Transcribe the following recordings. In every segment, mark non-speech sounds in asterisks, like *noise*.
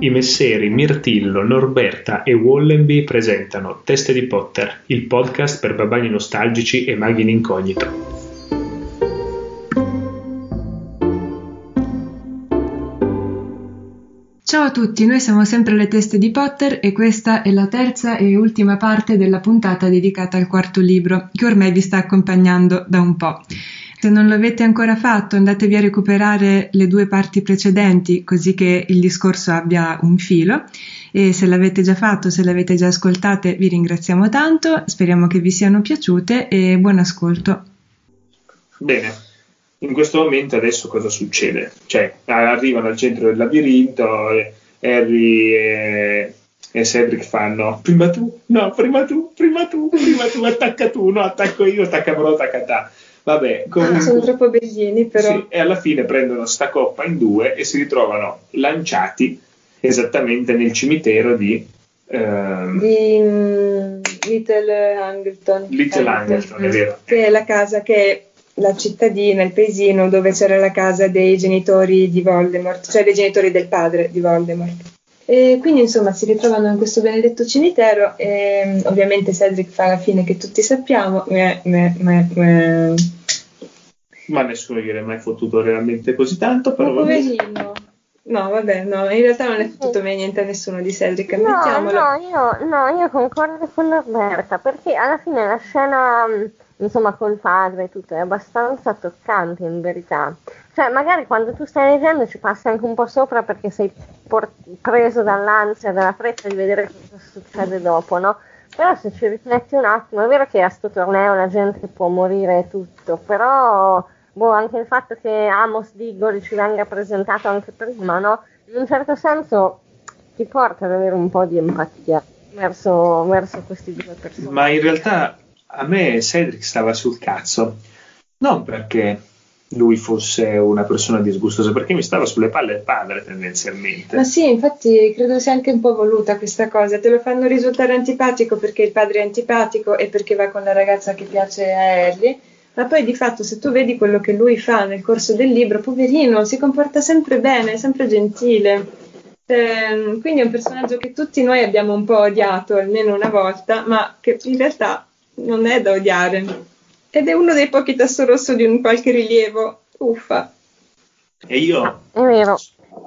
I messeri Mirtillo, Norberta e Wallenby presentano Teste di Potter, il podcast per babani nostalgici e maghi in incognito. Ciao a tutti, noi siamo sempre le teste di Potter e questa è la terza e ultima parte della puntata dedicata al quarto libro, che ormai vi sta accompagnando da un po'. Se non l'avete ancora fatto, andatevi a recuperare le due parti precedenti, così che il discorso abbia un filo. E se l'avete già fatto, se l'avete già ascoltate, vi ringraziamo tanto. Speriamo che vi siano piaciute e buon ascolto. Bene, in questo momento adesso cosa succede? Cioè, arrivano al centro del labirinto, Harry e, e Cedric fanno prima tu, no, prima tu, prima tu, prima tu, attacca tu, no, attacco io, attacca però, attacca te. Vabbè, comunque, ah, sono troppo bellini però. Sì, e alla fine prendono sta coppa in due e si ritrovano lanciati esattamente nel cimitero di... Ehm, di um, Little Angleton. Little Angleton, è vero. Che è la casa che è la cittadina, il paesino dove c'era la casa dei genitori di Voldemort, cioè dei genitori del padre di Voldemort. E quindi insomma si ritrovano in questo benedetto cimitero e ovviamente Cedric fa la fine che tutti sappiamo. Meh, meh, meh, ma nessuno gliene è mai fottuto realmente così tanto. Però Ma poverino. No, vabbè, no, in realtà non è fottuto mai niente a nessuno di Cedric, no, No, io, no, io concordo con Norberta, perché alla fine la scena, insomma, col padre e tutto è abbastanza toccante in verità. Cioè, magari quando tu stai leggendo ci passi anche un po' sopra perché sei por- preso dall'ansia, dalla fretta di vedere cosa succede dopo, no? Però se ci rifletti un attimo, è vero che a sto torneo la gente può morire e tutto, però boh, anche il fatto che Amos Diggory ci venga presentato anche prima, no? In un certo senso ti porta ad avere un po' di empatia verso, verso questi due persone. Ma in realtà a me Cedric stava sul cazzo, non perché lui fosse una persona disgustosa, perché mi stava sulle palle il padre tendenzialmente. Ma sì, infatti credo sia anche un po' voluta questa cosa, te lo fanno risultare antipatico perché il padre è antipatico e perché va con la ragazza che piace a Harry ma poi di fatto se tu vedi quello che lui fa nel corso del libro, poverino, si comporta sempre bene, sempre gentile. Eh, quindi è un personaggio che tutti noi abbiamo un po' odiato almeno una volta, ma che in realtà non è da odiare. Ed è uno dei pochi tasso rosso di un qualche rilievo. Uffa. E io, è vero.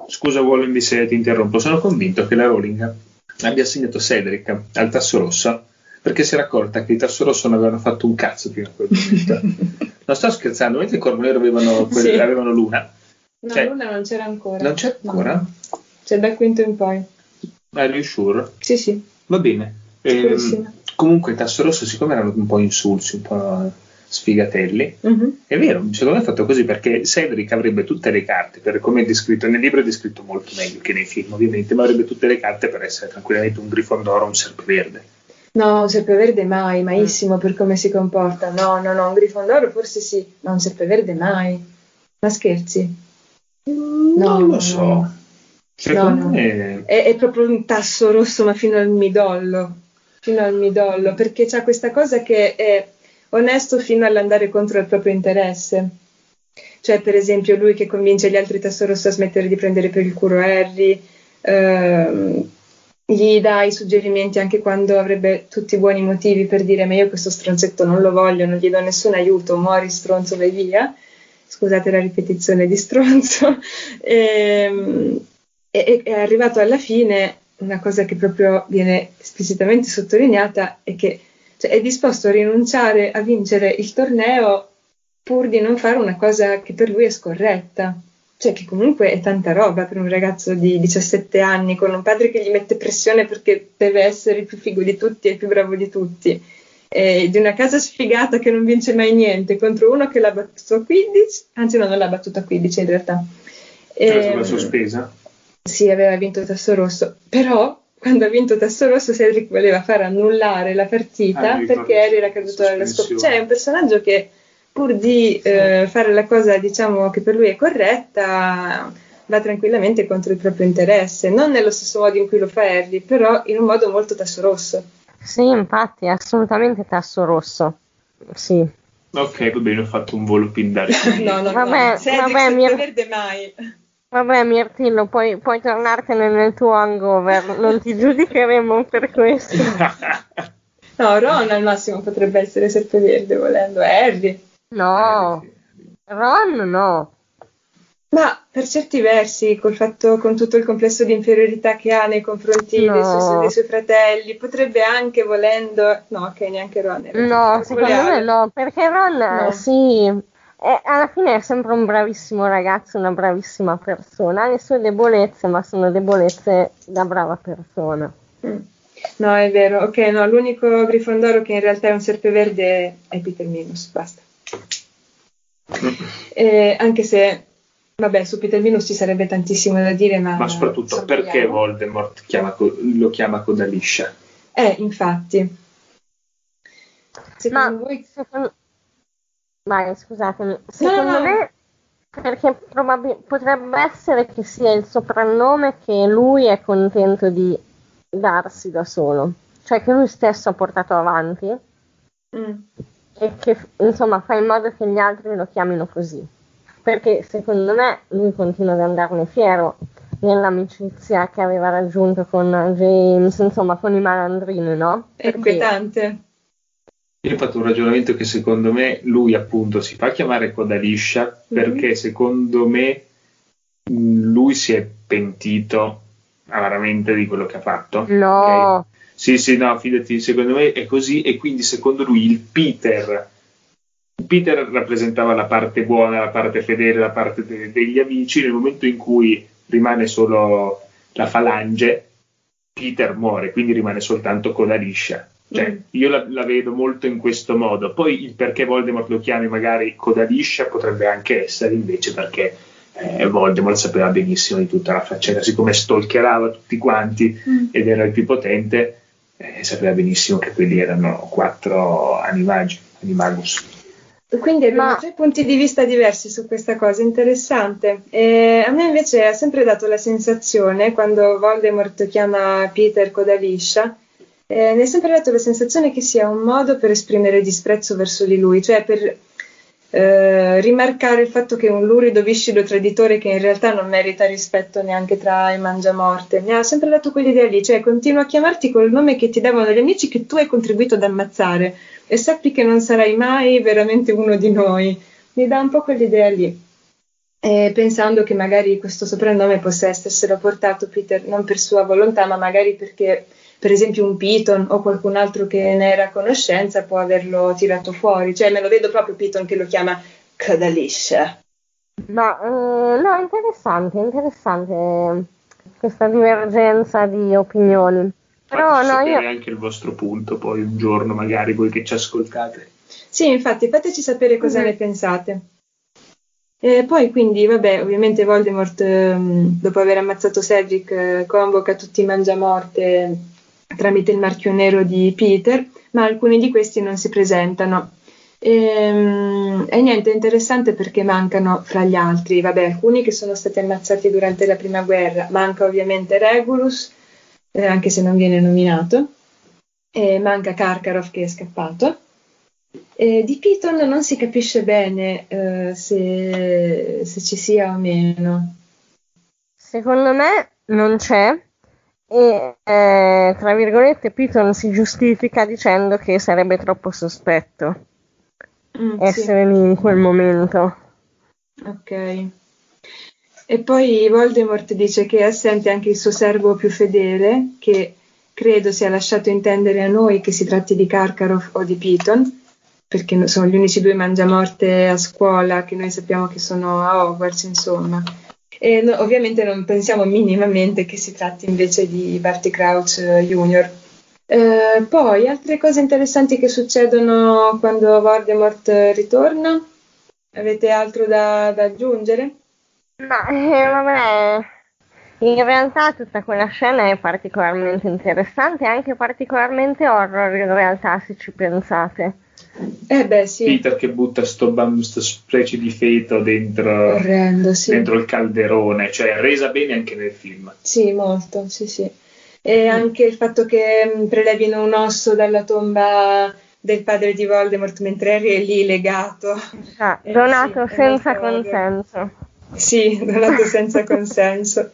scusa Wallenby se ti interrompo, sono convinto che la Rowling abbia assegnato Cedric al tasso rosso perché si era accorta che i tasso rosso non avevano fatto un cazzo fino a quel momento. *laughs* non sto scherzando, mentre i Corvo Nero avevano, sì. avevano Luna. No, cioè, Luna non c'era ancora. Non c'è ancora? No. C'è dal quinto in poi. Are you sure? Sì, sì. Va bene. Ehm, comunque i tasso rosso, siccome erano un po' insulsi, un po' sfigatelli, uh-huh. è vero, secondo me è fatto così perché Cedric avrebbe tutte le carte, per come è descritto nel libro è descritto molto meglio che nei film ovviamente, ma avrebbe tutte le carte per essere tranquillamente un grifondoro o un serpeverde. No, un Serpeverde mai, maissimo per come si comporta. No, no, no, un Grifondoro forse sì, ma un Serpeverde mai. Ma scherzi? No, non lo so. Secondo no, me... È, è, proprio un tasso rosso, ma fino al midollo. Fino al midollo, perché c'ha questa cosa che è onesto fino all'andare contro il proprio interesse. Cioè, per esempio, lui che convince gli altri tasso rosso a smettere di prendere per il culo Harry. Ehm, gli dà i suggerimenti anche quando avrebbe tutti i buoni motivi per dire ma io questo stronzetto non lo voglio, non gli do nessun aiuto, muori stronzo, vai via. Scusate la ripetizione di stronzo. *laughs* Ehm, e, e, è arrivato alla fine una cosa che proprio viene esplicitamente sottolineata è che cioè, è disposto a rinunciare a vincere il torneo pur di non fare una cosa che per lui è scorretta cioè che comunque è tanta roba per un ragazzo di 17 anni con un padre che gli mette pressione perché deve essere il più figo di tutti e il più bravo di tutti. E di una casa sfigata che non vince mai niente contro uno che l'ha battuto a 15, anzi no, non l'ha battuto a 15 in realtà. Era stata ehm, sospesa? Sì, aveva vinto Tasso Rosso, però quando ha vinto Tasso Rosso Cedric voleva far annullare la partita ah, perché Harry era caduto dalla scoperta. Cioè è un personaggio che pur di eh, fare la cosa diciamo che per lui è corretta va tranquillamente contro il proprio interesse. Non nello stesso modo in cui lo fa Harry però in un modo molto tasso rosso. Sì infatti assolutamente tasso rosso. Sì. Ok va bene ho fatto un volo pindare *laughs* no no vabbè, no. vabbè mi... verde mai. Vabbè, Mirtillo, puoi, puoi tornartene nel tuo hangover, non ti giudicheremo per questo. *laughs* no, Ron al massimo potrebbe essere serpeverde volendo, Harry. No, Ron no. Ma per certi versi, col fatto, con tutto il complesso di inferiorità che ha nei confronti no. dei, suoi, dei, suoi, fratelli, potrebbe anche volendo. No, ok, neanche Ron. No, secondo me no, perché Ron no. sì. È, alla fine è sempre un bravissimo ragazzo, una bravissima persona. Ha le sue debolezze, ma sono debolezze da brava persona. Mm. No, è vero. Ok, no, l'unico Grifondoro che in realtà è un serpeverde è Peter Minus. Basta. Eh, anche se Vabbè, su Peter Minus ci sarebbe tantissimo da dire, ma... Ma soprattutto perché Voldemort chiama, lo chiama coda liscia? Eh, infatti. Secondo ma, voi... Secondo... Vai, scusatemi. Secondo no, no. me perché probabil- potrebbe essere che sia il soprannome che lui è contento di darsi da solo, cioè che lui stesso ha portato avanti mm. E che insomma fa in modo che gli altri lo chiamino così perché secondo me lui continua ad andarne fiero nell'amicizia che aveva raggiunto con James, insomma con i malandrini, no? È inquietante. Io ho fatto un ragionamento che secondo me lui appunto si fa chiamare coda liscia mm-hmm. perché secondo me lui si è pentito amaramente di quello che ha fatto. No. Okay? Sì, sì, no, fidati, secondo me è così e quindi secondo lui il Peter Peter rappresentava la parte buona, la parte fedele, la parte de- degli amici, nel momento in cui rimane solo la falange, Peter muore, quindi rimane soltanto coda liscia. Cioè, mm. io la, la, vedo molto in questo modo. Poi il perché Voldemort lo chiami magari coda liscia potrebbe anche essere invece perché eh, Voldemort sapeva benissimo di tutta la faccenda, siccome stalkerava tutti quanti mm. ed era il più potente, eh, sapeva benissimo che quelli erano quattro animagi, animagus. Quindi abbiamo Ma... tre punti di vista diversi su questa cosa, interessante. E a me invece ha sempre dato la sensazione, quando Voldemort chiama Peter Codaliscia, eh, mi ha sempre dato la sensazione che sia un modo per esprimere disprezzo verso di lui, cioè per eh, rimarcare il fatto che un lurido, viscido traditore che in realtà non merita rispetto neanche tra i mangiamorte. Mi ha sempre dato quell'idea lì, cioè continua a chiamarti col nome che ti davano gli amici che tu hai contribuito ad ammazzare e sappi che non sarai mai veramente uno di noi. Mi dà un po' quell'idea lì. E pensando che magari questo soprannome possa esserselo portato Peter non per sua volontà, ma magari perché per esempio un Piton o qualcun altro che ne era a conoscenza può averlo tirato fuori. Cioè me lo vedo proprio Piton che lo chiama Cadaliscia. Ma eh, no, interessante, interessante questa divergenza di opinioni. Però no, io... anche il vostro punto poi un giorno magari voi che ci ascoltate. Sì, infatti, fateci sapere cosa mm-hmm. ne pensate. E poi quindi, vabbè, ovviamente Voldemort, ehm, dopo aver ammazzato Cedric, eh, convoca tutti i mangiamorte tramite il marchio nero di Peter, ma alcuni di questi non si presentano. E, ehm, e, niente, è interessante perché mancano fra gli altri, vabbè, alcuni che sono stati ammazzati durante la prima guerra, manca ovviamente Regulus, eh, anche se non viene nominato. E manca Karkaroff che è scappato. E di Piton non si capisce bene eh, se, se ci sia o meno. Secondo me non c'è e eh, tra virgolette Piton si giustifica dicendo che sarebbe troppo sospetto mm, essere sì. lì in quel momento. Ok. E poi Voldemort dice che è assente anche il suo servo più fedele, che credo sia lasciato intendere a noi che si tratti di Karkaroff o di Piton, perché sono gli unici due mangiamorte a scuola che noi sappiamo che sono a Hogwarts, insomma. E no, ovviamente non pensiamo minimamente che si tratti invece di Barty Crouch eh, Jr. Eh, poi altre cose interessanti che succedono quando Voldemort ritorna? Avete altro da, da aggiungere? Ma eh, vabbè, in realtà tutta quella scena è particolarmente interessante e anche particolarmente horror in realtà se ci pensate. Eh beh, sì. Peter che butta sto, sto specie di feto dentro, Orrendo, sì. dentro, il calderone, cioè resa bene anche nel film. Sì, molto, sì, sì. E anche il fatto che mm, prelevino un osso dalla tomba del padre di Voldemort mentre Harry è lì legato. Ah, donato eh, sì, senza consenso. Sì, donato senza *laughs* consenso.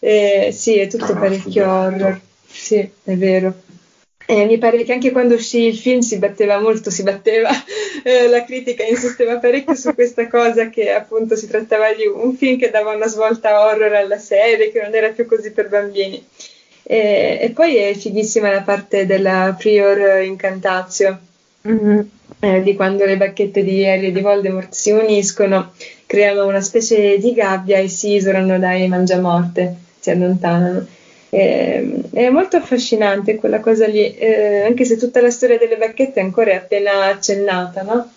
Eh, sì, è tutto parecchio horror. Sì, è vero. Eh, mi pare che anche quando uscì il film si batteva molto, si batteva, *laughs* eh, la critica insisteva parecchio su questa cosa che appunto si trattava di un film che dava una svolta horror alla serie, che non era più così per bambini. E, e poi è fighissima la parte della Prior Incantazio, mm-hmm. eh, di quando le bacchette di Harry e di Voldemort si uniscono, creano una specie di gabbia e si isolano dai mangiamorte, si allontanano. Eh, è molto affascinante quella cosa lì, eh, anche se tutta la storia delle bacchette ancora è appena accennata, no?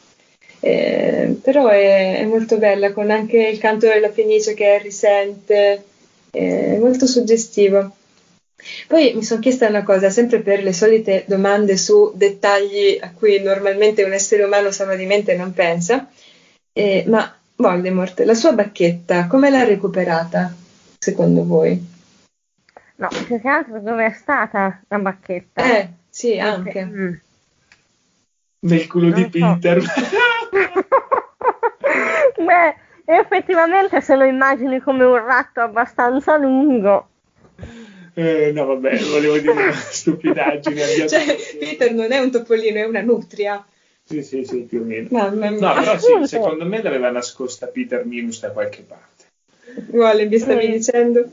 Eh, però è, è, molto bella, con anche il canto della fenice che Harry sente, è molto suggestivo. Poi mi sono chiesta una cosa, sempre per le solite domande su dettagli a cui normalmente un essere umano sano di mente non pensa, eh, ma Voldemort, la sua bacchetta, come l'ha recuperata, secondo voi? No, più che altro dove è stata la bacchetta? Eh, sì, anche. Mm. Nel culo non di so. Peter. *laughs* Beh, effettivamente se lo immagini come un ratto abbastanza lungo. Eh, no, vabbè, volevo dire una *laughs* stupidaggine. cioè, Peter non è un topolino, è una nutria. Sì, sì, sì, più o meno. No, però sì, secondo me l'aveva nascosta Peter Minus da qualche parte. Vuole, mi stavi sì. dicendo?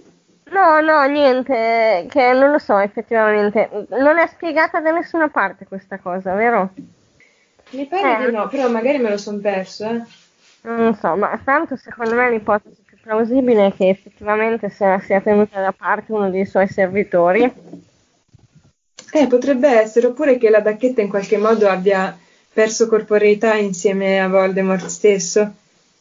No, no, niente, che non lo so effettivamente. Non è spiegata da nessuna parte questa cosa, vero? Mi pare eh. di no, però magari me lo sono perso, eh. Non so, ma tanto secondo me l'ipotesi più plausibile è che effettivamente se la sia tenuta da parte uno dei suoi servitori. Eh, potrebbe essere, oppure che la bacchetta in qualche modo abbia perso corporeità insieme a Voldemort stesso.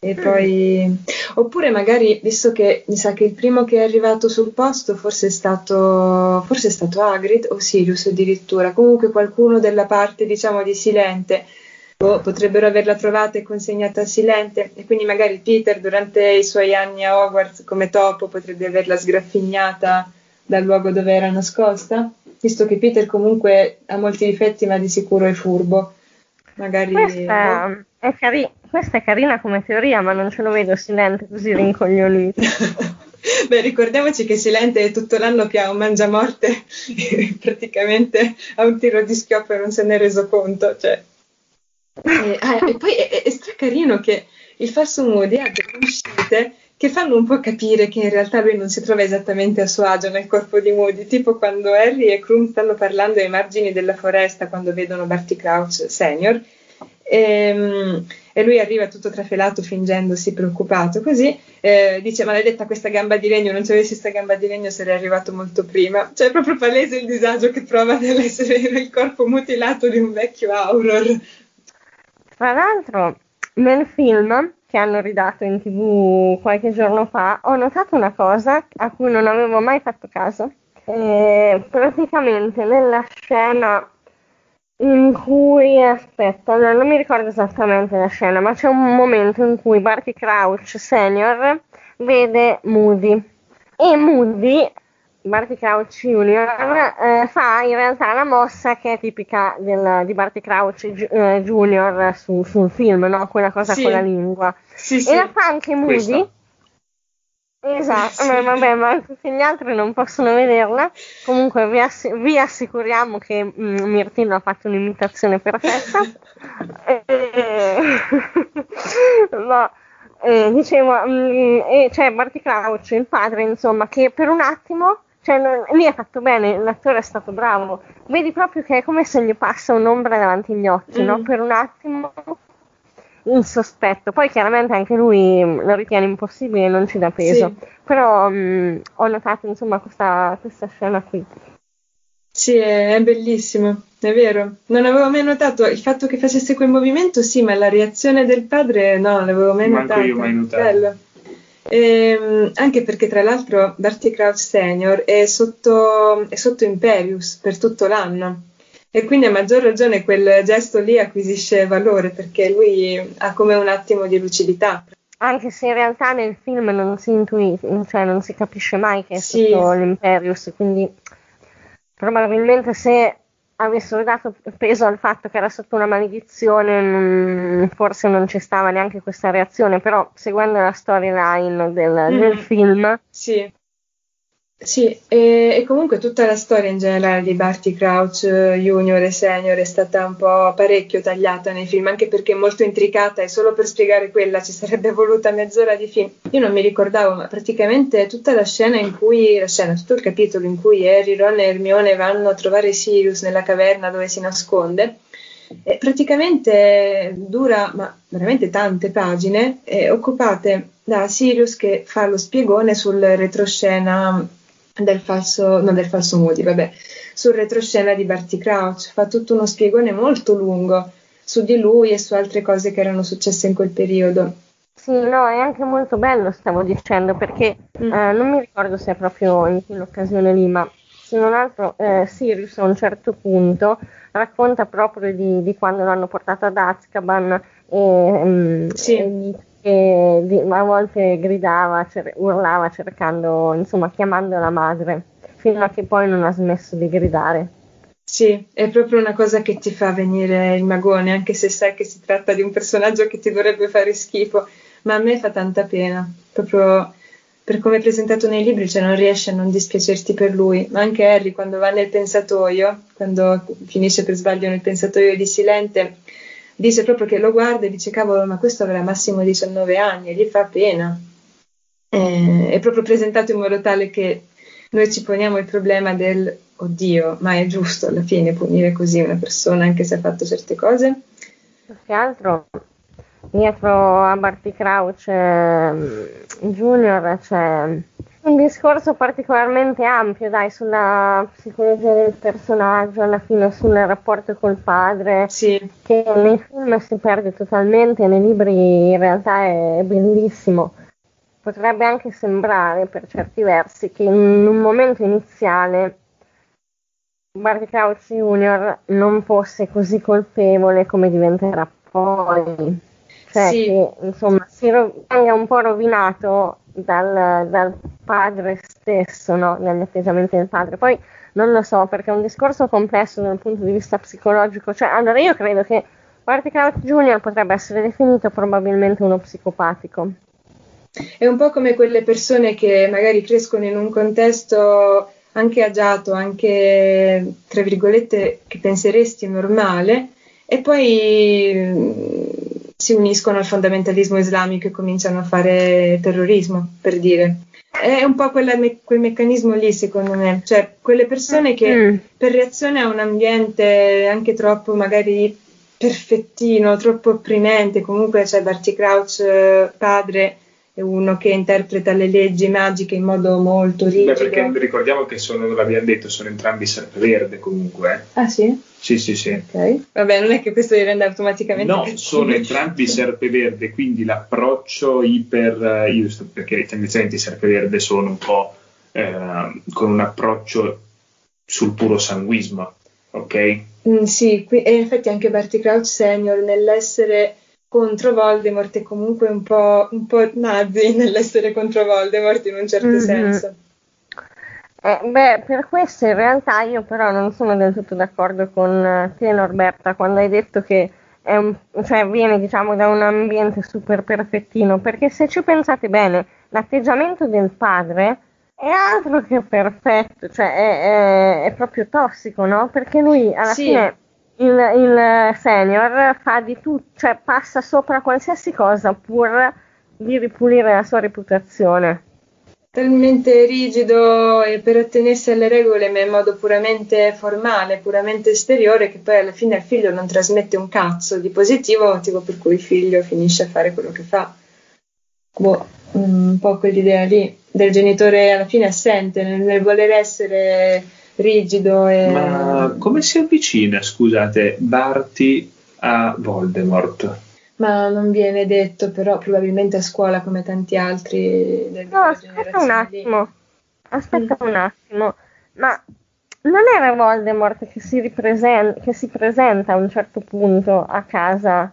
E poi, oppure magari, visto che mi sa che il primo che è arrivato sul posto forse è stato, forse è stato Hagrid o Sirius addirittura, comunque qualcuno della parte diciamo di Silente, o potrebbero averla trovata e consegnata a Silente. E quindi magari Peter durante i suoi anni a Hogwarts come topo potrebbe averla sgraffignata dal luogo dove era nascosta, visto che Peter comunque ha molti difetti ma di sicuro è furbo. Magari... Questa è, cari- questa è carina come teoria, ma non ce lo vedo Silente così rincoglionito. *laughs* Beh, ricordiamoci che Silente tutto l'anno che ha un mangiamorte e praticamente ha un tiro di schioppo e non se ne è reso conto. Cioè. E, ah, e poi è, è stracarino che il falso Moody delle uscite che fanno un po' capire che in realtà lui non si trova esattamente a suo agio nel corpo di Moody, tipo quando Harry e Krum stanno parlando ai margini della foresta quando vedono Barty Crouch senior e, ehm, e lui arriva tutto trafelato fingendosi preoccupato così eh, dice maledetta questa gamba di legno non c'avessi questa gamba di legno sarei arrivato molto prima cioè è proprio palese il disagio che prova nell'essere nel corpo mutilato di un vecchio Auror tra l'altro nel film che hanno ridato in tv qualche giorno fa, ho notato una cosa a cui non avevo mai fatto caso. Eh, praticamente nella scena in cui, aspetta, non mi ricordo esattamente la scena, ma c'è un momento in cui Barty Crouch Senior vede Moody e Moody Barty Crouch Junior eh, fa in realtà la mossa che è tipica del, di Barty Crouch eh, Junior su, sul film, no? quella cosa sì. con la lingua. Sì, sì. E la fa anche Moody. Questa. Esatto, ma vabbè, ma tutti gli altri non possono vederla. Comunque vi, ass- vi assicuriamo che mm, Mirtino ha fatto un'imitazione perfetta. *laughs* e... *laughs* no, eh, dicevo, mm, e c'è Barty Crouch, il padre, insomma, che per un attimo cioè, non, lì è fatto bene, l'attore è stato bravo. Vedi proprio che è come se gli passa un'ombra davanti agli occhi, mm. no? Per un attimo un sospetto. Poi chiaramente anche lui mm, lo ritiene impossibile e non ci dà peso. Sì. Però mh, mm, ho notato insomma questa, questa, scena qui. Sì, è, è bellissimo, è vero. Non avevo mai notato il fatto che facesse quel movimento, sì, ma la reazione del padre no, non l'avevo mai Manco notato. io mai notato. Bello. Ehm, anche perché tra l'altro Barty Crouch Senior è sotto, è sotto Imperius per tutto l'anno e quindi a maggior ragione quel gesto lì acquisisce valore perché lui ha come un attimo di lucidità. Anche se in realtà nel film non si intuisce, cioè non si capisce mai che è sì. sotto l'Imperius, quindi probabilmente se avessero dato peso al fatto che era sotto una maledizione, mh, forse non ci stava neanche questa reazione, però seguendo la storyline del, mm. del film. Sì. Sì, e, e, comunque tutta la storia in generale di Barty Crouch eh, Junior e Senior è stata un po' parecchio tagliata nei film, anche perché è molto intricata e solo per spiegare quella ci sarebbe *laughs* voluta mezz'ora di film. Io non mi ricordavo, ma praticamente tutta la scena in cui, la scena, tutto il capitolo in cui Harry, Ron e Hermione vanno a trovare Sirius nella caverna dove si nasconde, e praticamente dura ma veramente tante pagine, eh, occupate da Sirius che fa lo spiegone sul retroscena del falso, no, del falso Moody, vabbè, sul retroscena di Barty Crouch. Fa tutto uno spiegone molto lungo su di lui e su altre cose che erano successe in quel periodo. Sì, no, è anche molto bello, stavo dicendo, perché mm. eh, non mi ricordo se è proprio in quell'occasione lì, ma se non altro eh, Sirius a un certo punto racconta proprio di, di quando l'hanno portato ad Azkaban e, mm, sì. e e a volte gridava, cer- urlava cercando, insomma, chiamando la madre, fino a che poi non ha smesso di gridare. Sì, è proprio una cosa che ti fa venire il magone, anche se sai che si tratta di un personaggio che ti dovrebbe fare schifo, ma a me fa tanta pena, proprio per come è presentato nei libri, cioè non riesce a non dispiacerti per lui, ma anche Harry quando va nel pensatoio, quando finisce per sbaglio nel pensatoio di Silente, dice proprio che lo guarda e dice cavolo ma questo avrà massimo 19 anni e gli fa pena. Eh, è proprio presentato in modo tale che noi ci poniamo il problema del oddio ma è giusto alla fine punire così una persona anche se ha fatto certe cose? Che altro dietro a Barty Crouch eh, Junior c'è un discorso particolarmente ampio, dai, sulla psicologia del personaggio, alla fine sul rapporto col padre, sì. che nei film si perde totalmente, nei libri in realtà è bellissimo. Potrebbe anche sembrare, per certi versi, che in un momento iniziale Barty Crouch Jr. non fosse così colpevole come diventerà poi. Cioè sì. che insomma si ro- venga un po' rovinato dal, dal padre stesso, no? dagli atteggiamenti del padre. Poi non lo so, perché è un discorso complesso dal punto di vista psicologico. Cioè, allora io credo che Barty Crouch Jr. potrebbe essere definito probabilmente uno psicopatico. È un po' come quelle persone che magari crescono in un contesto anche agiato, anche tra virgolette che penseresti normale, e poi si uniscono al fondamentalismo islamico e cominciano a fare terrorismo, per dire. È un po' quella, quel meccanismo lì, secondo me, cioè quelle persone che mm. per reazione a un ambiente anche troppo magari perfettino, troppo opprimente, comunque c'è Barty Crouch eh, padre è uno che interpreta le leggi magiche in modo molto rigido. Beh, perché ricordiamo che sono, l'abbiamo detto, sono entrambi serpeverde comunque. Eh. Ah sì? Sì, sì, sì. Ok. Vabbè, non è che questo li rende automaticamente. No, sono entrambi serpeverde, quindi l'approccio iper. Io sto, perché tendenzialmente i serpeverde sono un po' eh, con un approccio sul puro sanguismo, ok? Mm, sì, qui, e infatti anche Barty Crouch Senior nell'essere contro Voldemort è comunque un po', un po nazi nell'essere contro Voldemort in un certo mm-hmm. senso. Eh, beh, per questo in realtà io però non sono del tutto d'accordo con eh, te Norberta quando hai detto che un, cioè, viene diciamo da un ambiente super perfettino, perché se ci pensate bene, l'atteggiamento del padre è altro che perfetto, cioè è, è, è proprio tossico, no? Perché lui alla sì. fine il, il, senior fa di tutto, cioè passa sopra qualsiasi cosa pur di ripulire la sua reputazione talmente rigido e per attenersi alle regole ma in modo puramente formale, puramente esteriore, che poi alla fine il figlio non trasmette un cazzo di positivo, motivo per cui il figlio finisce a fare quello che fa. Boh, un po' quell'idea lì del genitore alla fine assente nel, nel voler essere rigido e... Ma come si avvicina, scusate, Barty a Voldemort? Ma non viene detto, però probabilmente a scuola come tanti altri del No, aspetta un attimo. Aspetta mm. un attimo. Ma non era Voldemort che si, ripresen- che si presenta a un certo punto a casa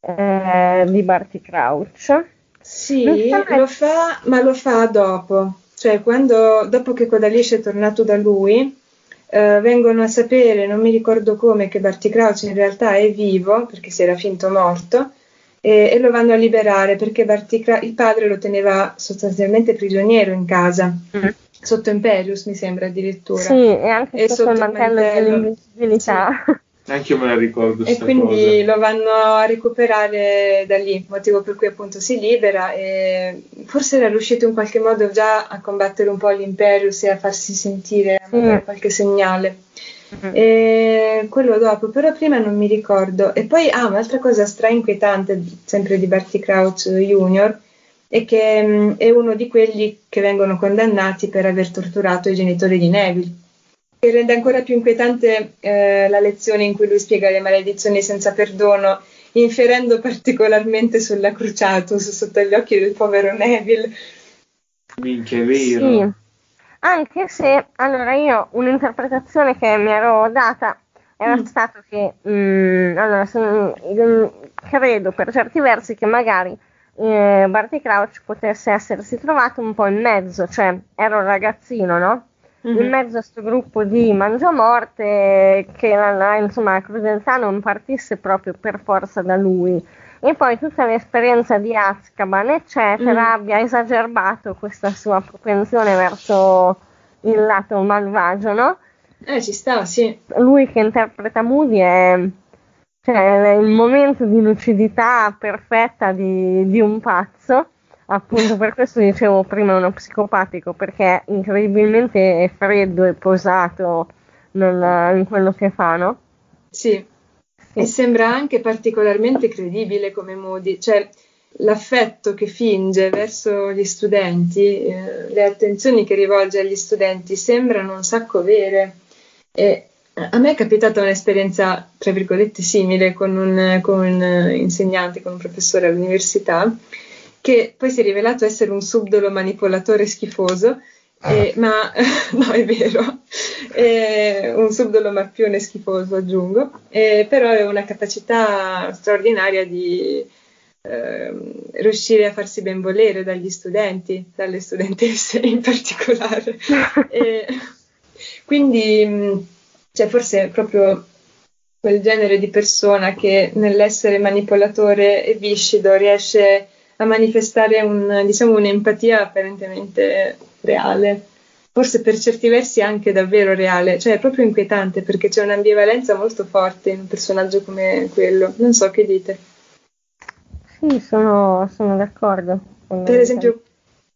eh, di Barty Crouch? Sì, lo fa, ma lo fa dopo. Cioè, quando, dopo che Codalisce è tornato da lui, Uh, vengono a sapere, non mi ricordo come, che Barty Crouch in realtà è vivo perché si era finto morto e, e lo vanno a liberare perché Crouch, il padre lo teneva sostanzialmente prigioniero in casa. Mm. Sotto Imperius mi sembra addirittura. Sì, e anche e sotto, il mantello, dell'invisibilità. Sì. Anche io me la ricordo. E quindi cosa. lo vanno a recuperare da lì, motivo per cui appunto si libera e forse era riuscito in qualche modo già a combattere un po' l'Imperius e a farsi sentire mm. qualche segnale. Mm. E quello dopo, però prima non mi ricordo. E poi, ah, un'altra cosa stra inquietante, sempre di Barty Crouch Jr., è che mh, è uno di quelli che vengono condannati per aver torturato i genitori di Neville che rende ancora più inquietante eh, la lezione in cui lui spiega le maledizioni senza perdono, inferendo particolarmente sulla Cruciatus sotto gli occhi del povero Neville. Minchia, è vero. Sì. Anche se, allora io un'interpretazione che mi ero data era mm. stato che, mh, mm, allora, sono, mh, credo per certi versi che magari eh, Barty Crouch potesse essersi trovato un po' in mezzo, cioè era un ragazzino, no? mm-hmm. in mezzo a questo gruppo di mangiamorte che la, la, insomma, la crudeltà non partisse proprio per forza da lui e poi tutta l'esperienza di Azkaban eccetera mm. abbia esagerbato questa sua propensione verso il lato malvagio no? Eh ci sta, sì. Lui che interpreta Moody è cioè, il momento di lucidità perfetta di, di un pazzo appunto per questo dicevo prima uno psicopatico perché incredibilmente è freddo e posato nel, in quello che fa, no? Sì. E sembra anche particolarmente credibile come Moody, cioè l'affetto che finge verso gli studenti, eh, le attenzioni che rivolge agli studenti sembrano un sacco vere. E a me è capitata un'esperienza, tra virgolette, simile con un, con un insegnante, con un professore all'università che poi si è rivelato essere un subdolo manipolatore schifoso, eh, ma *laughs* no, è vero, è *laughs* un subdolo mappione schifoso, aggiungo, eh, però è una capacità straordinaria di eh, riuscire a farsi ben volere dagli studenti, dalle studentesse in particolare. *laughs* e, quindi, cioè, forse è proprio quel genere di persona che nell'essere manipolatore e viscido riesce a manifestare un, diciamo, un'empatia apparentemente reale, forse per certi versi anche davvero reale, cioè è proprio inquietante perché c'è un'ambivalenza molto forte in un personaggio come quello. Non so che dite. Sì, sono, sono d'accordo. Per esempio,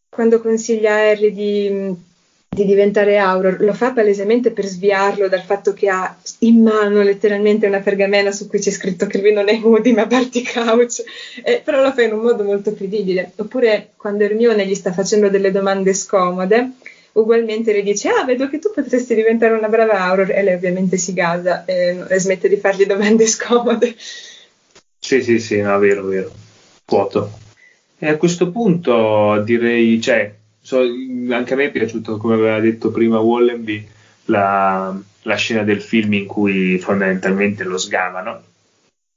quando consiglia a Harry di di diventare Auror, lo fa palesemente per sviarlo dal fatto che ha in mano letteralmente una pergamena su cui c'è scritto che lui non è Moody ma Barty Couch, eh, però lo fa in un modo molto credibile. Oppure quando Hermione gli sta facendo delle domande scomode, ugualmente le dice ah vedo che tu potresti diventare una brava Auror e lei ovviamente si gasa e, e smette di fargli domande *laughs* scomode. Sì, sì, sì, no, vero, vero. Vuoto. E a questo punto direi, cioè, so, anche a me è piaciuto, come aveva detto prima Wallenby, la, la scena del film in cui fondamentalmente lo sgamano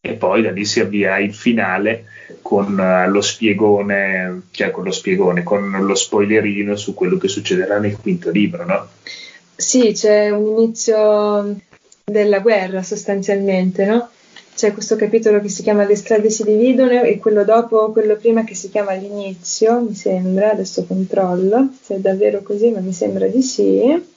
e poi da lì si avvia il finale con uh, lo spiegone, cioè con lo spiegone, con lo spoilerino su quello che succederà nel quinto libro, no? Sì, c'è un inizio della guerra sostanzialmente, no? c'è questo capitolo che si chiama Le strade si dividono e quello dopo, quello prima che si chiama L'inizio, mi sembra, adesso controllo se è davvero così, ma mi sembra di sì.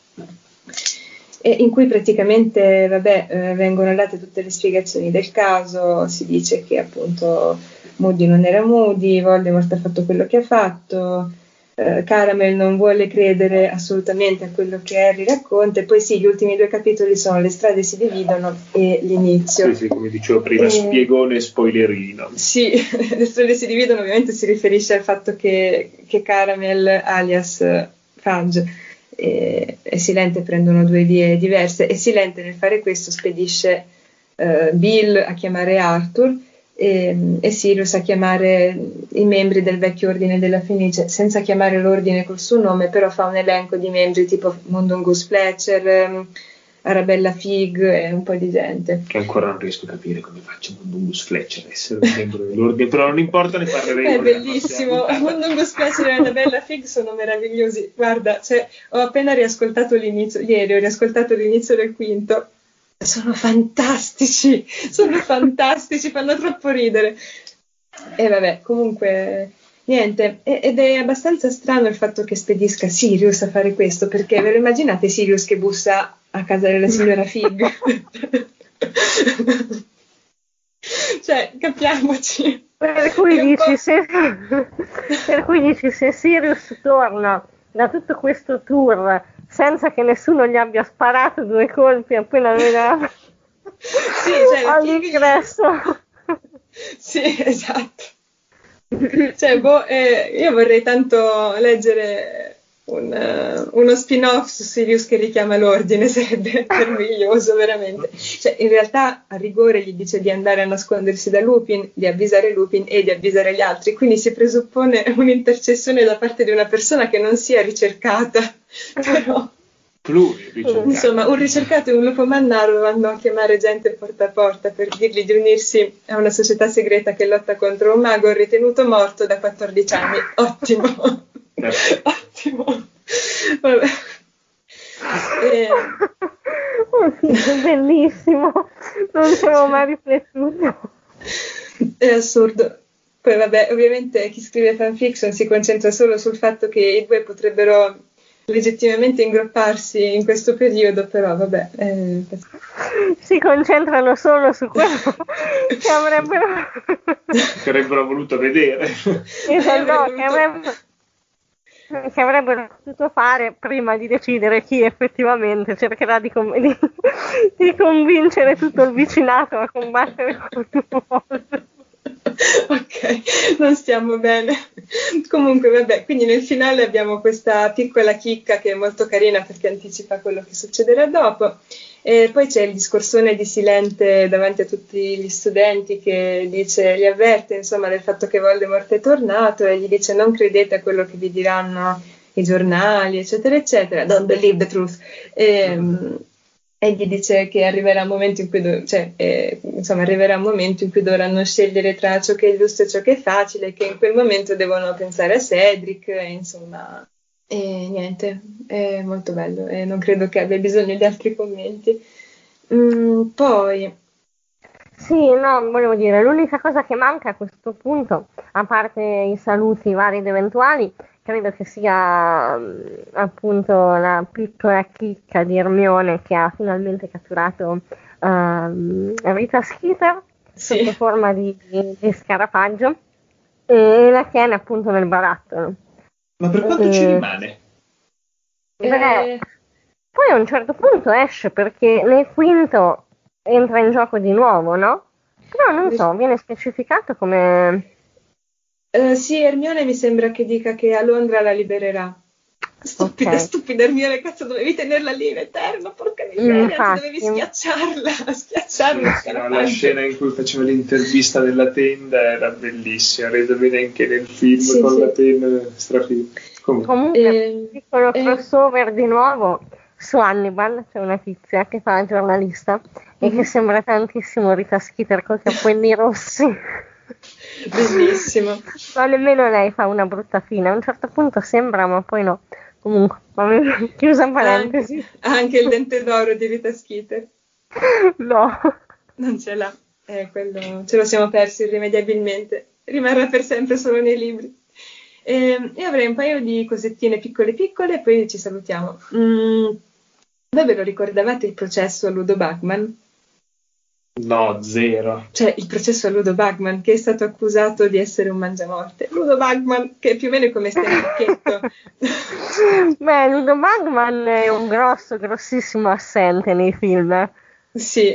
In cui praticamente vabbè, eh, vengono date tutte le spiegazioni del caso, si dice che appunto Moody non era Moody, Voldemort ha fatto quello che ha fatto, eh, Caramel non vuole credere assolutamente a quello che Harry racconta e poi sì, gli ultimi due capitoli sono Le strade si dividono e l'inizio. Sì, sì, come dicevo prima, e... spiegone spoilerino. Sì, *laughs* Le strade si dividono ovviamente si riferisce al fatto che, che Caramel alias Fudge e, e, Silente prendono due vie diverse e Silente nel fare questo spedisce uh, Bill a chiamare Arthur e, e Sirius a chiamare i membri del vecchio ordine della Fenice senza chiamare l'ordine col suo nome, però fa un elenco di membri tipo Mundungus Fletcher, um, Arabella Fig e un po' di gente. Che ancora non riesco a capire come faccia Mundungus Fletcher essere un membro dell'ordine, però non importa, ne parleremo. È bellissimo, Mundungus Fletcher e Arabella Fig sono meravigliosi. Guarda, cioè, ho appena riascoltato l'inizio, ieri ho riascoltato l'inizio del quinto, sono fantastici, sono fantastici, fanno troppo ridere. E vabbè, comunque Niente, ed è abbastanza strano il fatto che spedisca Sirius a fare questo, perché ve lo immaginate Sirius che bussa a casa della signora Fig? *laughs* cioè, capiamoci. Per cui, dici, se, per cui dici, se Sirius torna da tutto questo tour senza che nessuno gli abbia sparato due colpi appena veda *laughs* sì, cioè, all'ingresso. *laughs* Sì, esatto. cioè, boh, eh, io vorrei tanto leggere un, uh, uno spin-off su Sirius che richiama l'ordine, *laughs* sarebbe meraviglioso, veramente. Cioè, in realtà, a rigore, gli dice di andare a nascondersi da Lupin, di avvisare Lupin e di avvisare gli altri, quindi si presuppone un'intercessione da parte di una persona che non sia ricercata, *laughs* però pluriricercato. Insomma, un ricercato e un lupo mannaro vanno a chiamare gente porta a porta per dirgli di unirsi a una società segreta che lotta contro un mago ritenuto morto da 14 anni. Ottimo. Ottimo. Vabbè. E... Oh, sì, bellissimo, non ci avevo mai riflettuto. È assurdo. Poi vabbè, ovviamente chi scrive fanfiction si concentra solo sul fatto che i due potrebbero legittimamente ingropparsi in questo periodo, però vabbè. Eh, si concentrano solo su quello che avrebbero... che avrebbero voluto vedere. Esatto, no, che avrebbero che avrebbero potuto fare prima di decidere chi effettivamente cercherà di, com- di, *laughs* di convincere tutto il vicinato a combattere *laughs* contro ok, non stiamo bene. Comunque, vabbè, quindi nel finale abbiamo questa piccola chicca che è molto carina perché anticipa quello che succederà dopo. E poi c'è il discorsone di Silente davanti a tutti gli studenti che dice, li avverte insomma del fatto che Voldemort è tornato e gli dice non credete a quello che vi diranno i giornali, eccetera, eccetera, don't believe the truth. E, e gli dice che arriverà un momento in cui, do- cioè, eh, insomma, arriverà un momento in cui dovranno scegliere tra ciò che è giusto e ciò che è facile, che in quel momento devono pensare a Cedric, e, insomma, e niente, è molto bello e non credo che abbia bisogno di altri commenti. Mm, poi... Sì, no, volevo dire, l'unica cosa che manca a questo punto, a parte i saluti vari ed eventuali, credo che sia mm, appunto la piccola chicca di Ermione che ha finalmente catturato uh, Rita Skeeter sì. sotto forma di, di, scarafaggio e la tiene appunto nel barattolo. Ma per quanto e, ci rimane? Beh, eh... Poi a un certo punto esce perché nel quinto entra in gioco di nuovo, no? Però non so, viene specificato come Uh, sì, Ermione mi sembra che dica che a Londra la libererà. Stupida, okay. stupida Ermione, cazzo, dovevi tenerla lì in eterno, porca miseria, Infatti. dovevi schiacciarla, *laughs* schiacciarla. Sì, no, la scena in cui faceva l'intervista della tenda era bellissima, resa bene anche nel film sì, con sì. la tenda, strafilm. Comunque, Comunque eh, piccolo eh, crossover di nuovo su Hannibal, c'è una tizia che fa la giornalista e che mhm. sembra tantissimo Rita Skeeter con i capelli rossi. *laughs* Bellissimo. Ma nemmeno lei fa una brutta fine. A un certo punto sembra, ma poi no. Comunque, chiusa parentesi. Anche, anche il dente d'oro di Rita Skeeter. No. Non ce l'ha. Eh, quello, ce lo siamo persi irrimediabilmente. Rimarrà per sempre solo nei libri. E, ehm, e avrei un paio di cosettine piccole piccole e poi ci salutiamo. Mm, voi ve lo ricordavate il processo a Ludo Bachman? No, zero. Cioè, il processo a Ludo Bagman, che è stato accusato di essere un mangiamorte. Ludo Bagman, che è più o meno come Stennicchietto. *laughs* Beh, Ludo Bagman è un grosso, grossissimo assente nei film. Sì,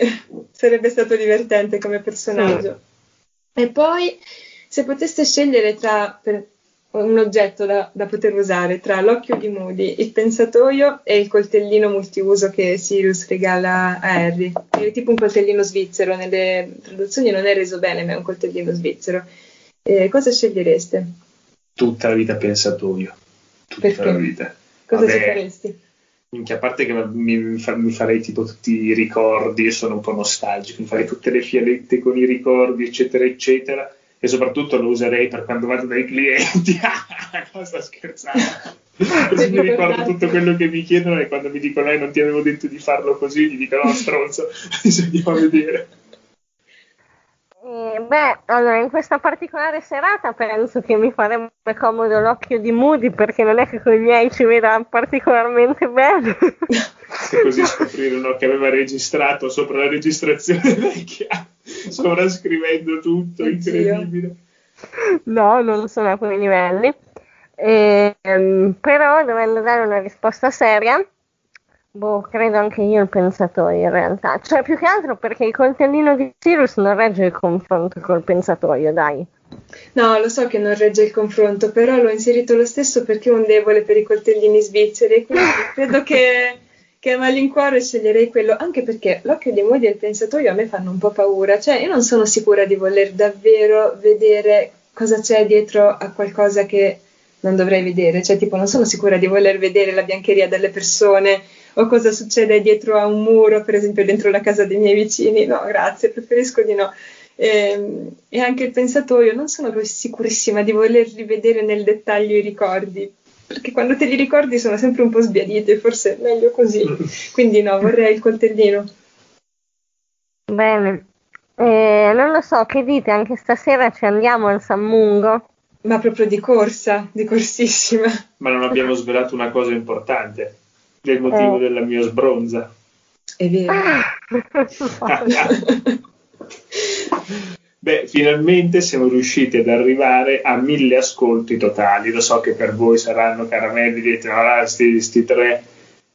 sarebbe stato divertente come personaggio. Sì. E poi, se poteste scegliere tra, per, un oggetto da, da, poter usare tra l'occhio di Moody, il pensatoio e il coltellino multiuso che Sirius regala a Harry. È tipo un coltellino svizzero, nelle traduzioni non è reso bene, ma è un coltellino svizzero. Eh, cosa scegliereste? Tutta la vita pensatoio. Tutta Perché? la vita. Cosa Vabbè, ci faresti? Minchia, a parte che mi, mi, farei tipo tutti i ricordi, sono un po' nostalgico, mi farei tutte le fialette con i ricordi, eccetera, eccetera, e soprattutto lo userei per quando vado dai clienti. *laughs* Cosa scherzando? Così mi ricordo tutto quello che mi chiedono e quando mi dicono lei non ti avevo detto di farlo così, gli dico no stronzo, *laughs* bisogna vedere. Eh, beh, allora in questa particolare serata penso che mi farebbe comodo l'occhio di Moody perché non è che con i miei ci veda particolarmente bene. e così scoprirono che aveva registrato sopra la registrazione vecchia, sovrascrivendo tutto, incredibile. No, non sono a quei livelli. E, ehm, però dovendo dare una risposta seria, Boh, credo anche io il pensatoio in realtà. Cioè, più che altro perché il coltellino di Sirius non regge il confronto col pensatoio, dai. No, lo so che non regge il confronto, però l'ho inserito lo stesso perché ho un debole per i coltellini svizzeri, quindi credo che, che a malincuore sceglierei quello, anche perché l'occhio di Moody e il pensatoio a me fanno un po' paura, cioè io non sono sicura di voler davvero vedere cosa c'è dietro a qualcosa che non dovrei vedere, cioè tipo non sono sicura di voler vedere la biancheria delle persone o cosa succede dietro a un muro, per esempio dentro la casa dei miei vicini. No, grazie, preferisco di no. E, ehm, e anche il pensatoio, non sono sicurissima di voler rivedere nel dettaglio i ricordi, perché quando te li ricordi sono sempre un po' sbiaditi, forse è meglio così. *laughs* Quindi no, vorrei il coltellino. Bene, eh, non lo so, che dite? Anche stasera ci andiamo al San Mungo? Ma proprio di corsa, di corsissima. Ma non abbiamo svelato una cosa importante del motivo eh. della mia sbronza. È vero. *laughs* *laughs* Beh, finalmente siamo riusciti ad arrivare a mille ascolti totali. Lo so che per voi saranno caramelli, dite, ah, sti, sti tre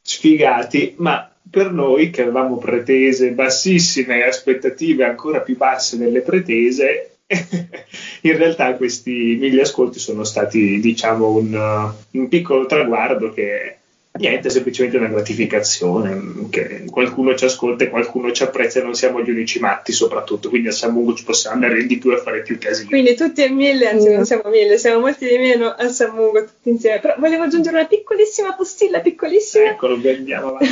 sfigati, ma per noi che avevamo pretese bassissime e aspettative ancora più basse delle pretese, *laughs* in realtà questi mille ascolti sono stati, diciamo, un, un piccolo traguardo che Niente, semplicemente una gratificazione, che qualcuno ci ascolta e qualcuno ci apprezza e non siamo gli unici matti soprattutto, quindi a San Mungo ci possiamo andare di più a fare più casini. Quindi tutti a mille, anzi non siamo mille, siamo molti di meno a San Mungo tutti insieme, però volevo aggiungere una piccolissima postilla, piccolissima. Eccolo, andiamo avanti.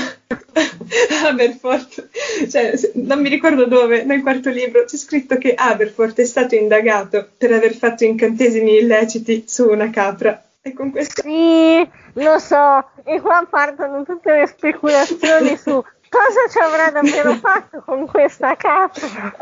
*laughs* Aberforth, cioè, non mi ricordo dove, nel quarto libro c'è scritto che Aberforth è stato indagato per aver fatto incantesimi illeciti su una capra e con questo... Sì, lo so, e qua partono tutte le speculazioni su cosa ci avrà davvero fatto con questa capra?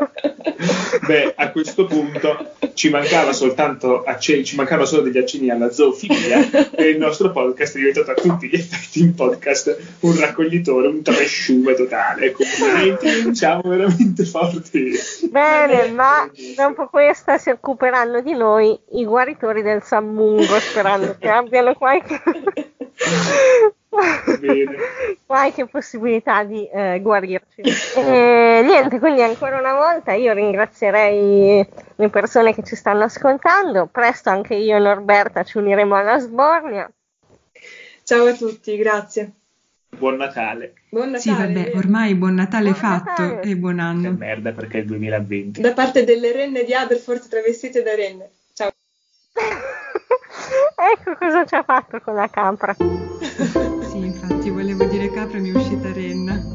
Beh, a questo punto ci mancava soltanto acce- ci mancavano solo degli accenni alla zoofilia *laughs* e il nostro podcast è diventato a tutti gli effetti in podcast un raccoglitore, un trasciume totale. Complimenti, vinciamo veramente forti. Bene, ma dopo questa si occuperanno di noi i guaritori del Sammungo, sperando che abbiano qualche *laughs* qualche *laughs* possibilità di eh, guarirci. *laughs* E, niente, quindi ancora una volta io ringrazierei le persone che ci stanno ascoltando. Presto anche io e Norberta ci uniremo alla Sbornia. Ciao a tutti, grazie. Buon Natale. Buon Natale. Sì, vabbè, ormai buon Natale buon fatto Natale. e buon anno. Che merda perché è il 2020. Da parte delle renne di Aberforth travestite da renne. Ciao. *laughs* ecco cosa ci ha fatto con la capra. Sì, infatti volevo dire capra mi è uscita renna.